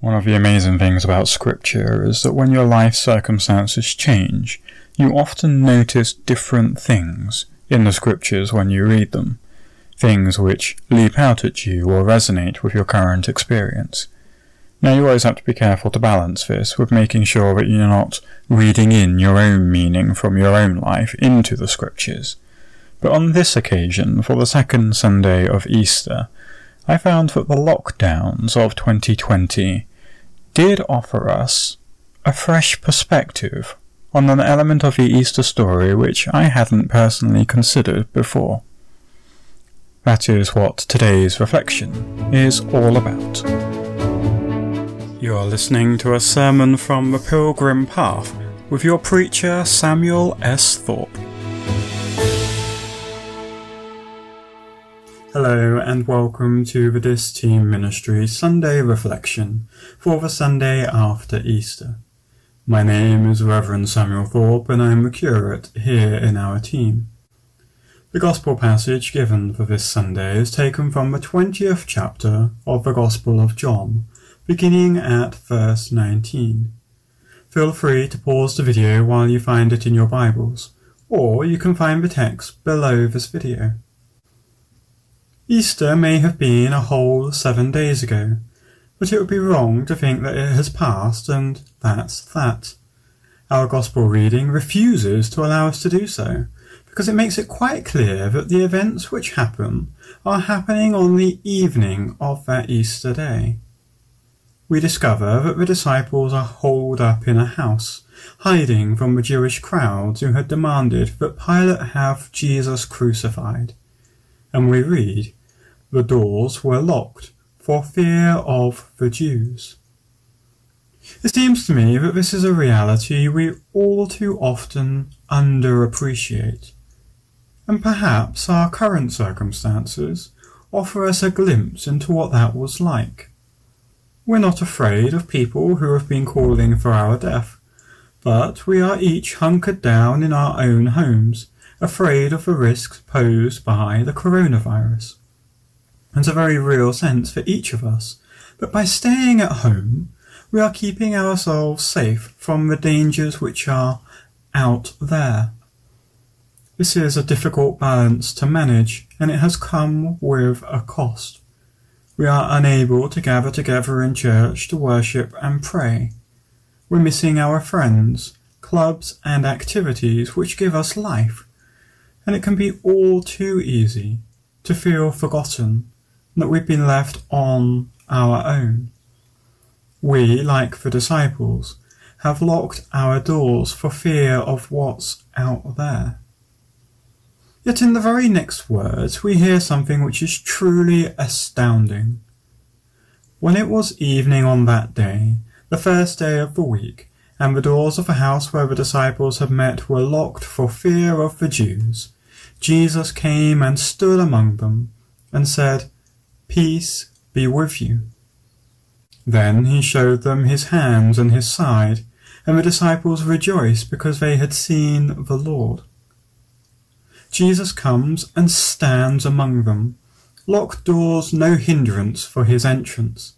One of the amazing things about Scripture is that when your life circumstances change, you often notice different things in the Scriptures when you read them, things which leap out at you or resonate with your current experience. Now, you always have to be careful to balance this with making sure that you're not reading in your own meaning from your own life into the Scriptures. But on this occasion, for the second Sunday of Easter, I found that the lockdowns of 2020 did offer us a fresh perspective on an element of the Easter story which I hadn't personally considered before. That is what today's reflection is all about. You are listening to a sermon from the Pilgrim Path with your preacher Samuel S. Thorpe. Hello and welcome to the This Team Ministry Sunday Reflection for the Sunday after Easter. My name is Reverend Samuel Thorpe and I am the curate here in our team. The Gospel passage given for this Sunday is taken from the 20th chapter of the Gospel of John, beginning at verse 19. Feel free to pause the video while you find it in your Bibles, or you can find the text below this video. Easter may have been a whole seven days ago, but it would be wrong to think that it has passed and that's that. Our Gospel reading refuses to allow us to do so, because it makes it quite clear that the events which happen are happening on the evening of that Easter day. We discover that the disciples are holed up in a house, hiding from the Jewish crowds who had demanded that Pilate have Jesus crucified. And we read, the doors were locked for fear of the Jews. It seems to me that this is a reality we all too often underappreciate, and perhaps our current circumstances offer us a glimpse into what that was like. We're not afraid of people who have been calling for our death, but we are each hunkered down in our own homes, afraid of the risks posed by the coronavirus and a very real sense for each of us. But by staying at home, we are keeping ourselves safe from the dangers which are out there. This is a difficult balance to manage, and it has come with a cost. We are unable to gather together in church to worship and pray. We're missing our friends, clubs, and activities which give us life, and it can be all too easy to feel forgotten that we've been left on our own. We, like the disciples, have locked our doors for fear of what's out there. Yet in the very next words we hear something which is truly astounding. When it was evening on that day, the first day of the week, and the doors of the house where the disciples had met were locked for fear of the Jews, Jesus came and stood among them, and said, Peace be with you. Then he showed them his hands and his side, and the disciples rejoiced because they had seen the Lord. Jesus comes and stands among them, locked doors no hindrance for his entrance.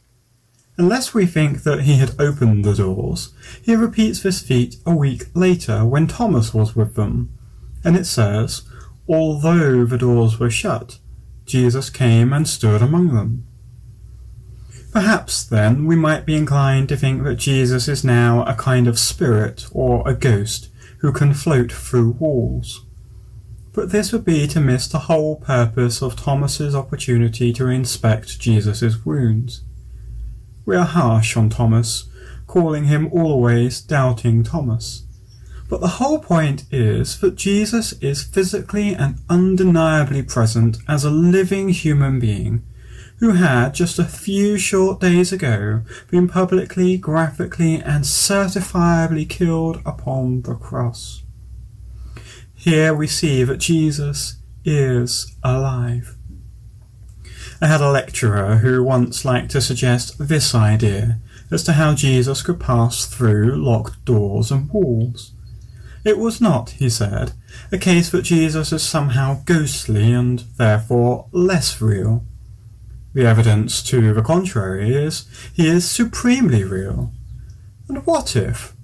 Unless we think that he had opened the doors, he repeats this feat a week later when Thomas was with them, and it says, Although the doors were shut, Jesus came and stood among them. Perhaps, then, we might be inclined to think that Jesus is now a kind of spirit or a ghost who can float through walls. But this would be to miss the whole purpose of Thomas's opportunity to inspect Jesus' wounds. We are harsh on Thomas, calling him always doubting Thomas. But the whole point is that Jesus is physically and undeniably present as a living human being who had just a few short days ago been publicly, graphically, and certifiably killed upon the cross. Here we see that Jesus is alive. I had a lecturer who once liked to suggest this idea as to how Jesus could pass through locked doors and walls. It was not, he said, a case that Jesus is somehow ghostly and therefore less real. The evidence to the contrary is he is supremely real. And what if,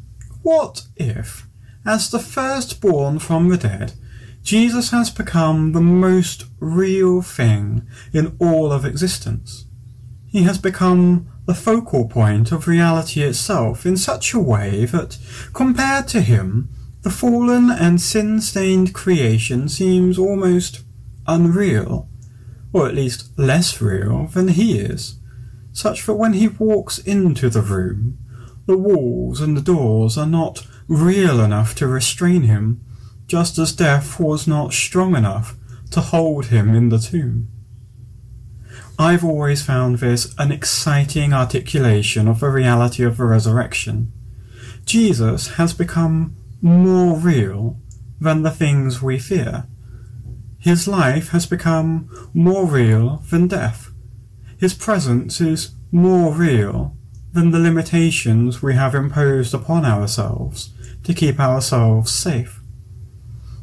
what if, as the firstborn from the dead, Jesus has become the most real thing in all of existence? He has become the focal point of reality itself in such a way that, compared to him, the fallen and sin-stained creation seems almost unreal or at least less real than he is, such that when he walks into the room, the walls and the doors are not real enough to restrain him, just as death was not strong enough to hold him in the tomb. I've always found this an exciting articulation of the reality of the resurrection. Jesus has become more real than the things we fear. His life has become more real than death. His presence is more real than the limitations we have imposed upon ourselves to keep ourselves safe.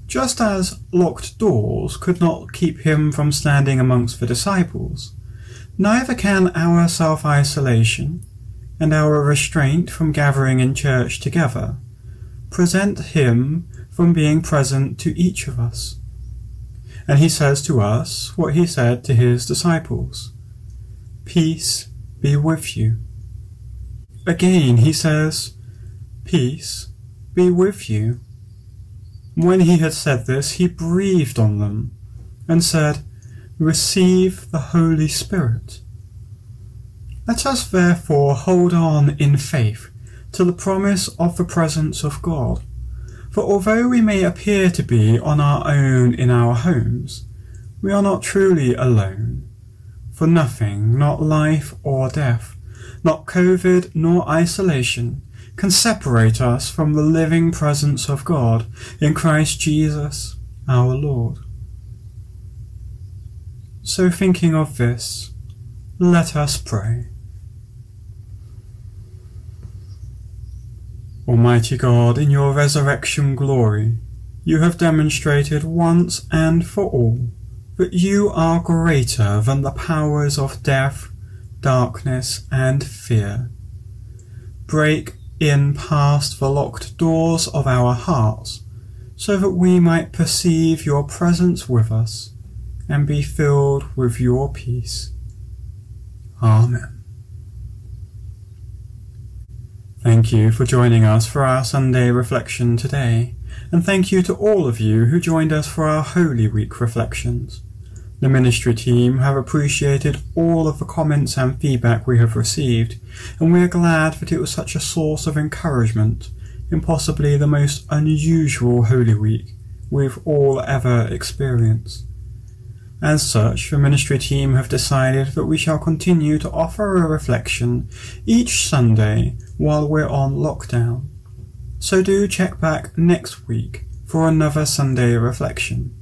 Just as locked doors could not keep him from standing amongst the disciples, neither can our self isolation and our restraint from gathering in church together present him from being present to each of us. And he says to us what he said to his disciples Peace be with you. Again he says, Peace be with you. When he had said this, he breathed on them and said, Receive the Holy Spirit. Let us therefore hold on in faith to the promise of the presence of God. For although we may appear to be on our own in our homes, we are not truly alone. For nothing, not life or death, not COVID nor isolation, can separate us from the living presence of God in Christ Jesus our Lord. So thinking of this, let us pray. Almighty God, in your resurrection glory, you have demonstrated once and for all that you are greater than the powers of death, darkness, and fear. Break in past the locked doors of our hearts, so that we might perceive your presence with us and be filled with your peace. Amen. Thank you for joining us for our Sunday reflection today, and thank you to all of you who joined us for our Holy Week reflections. The ministry team have appreciated all of the comments and feedback we have received, and we are glad that it was such a source of encouragement in possibly the most unusual Holy Week we've all ever experienced. As such, the ministry team have decided that we shall continue to offer a reflection each Sunday while we're on lockdown. So do check back next week for another Sunday reflection.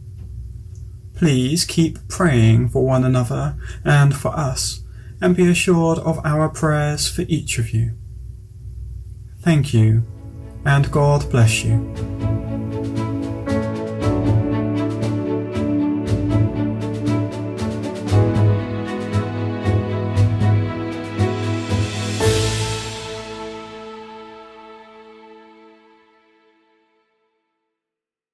Please keep praying for one another and for us, and be assured of our prayers for each of you. Thank you, and God bless you.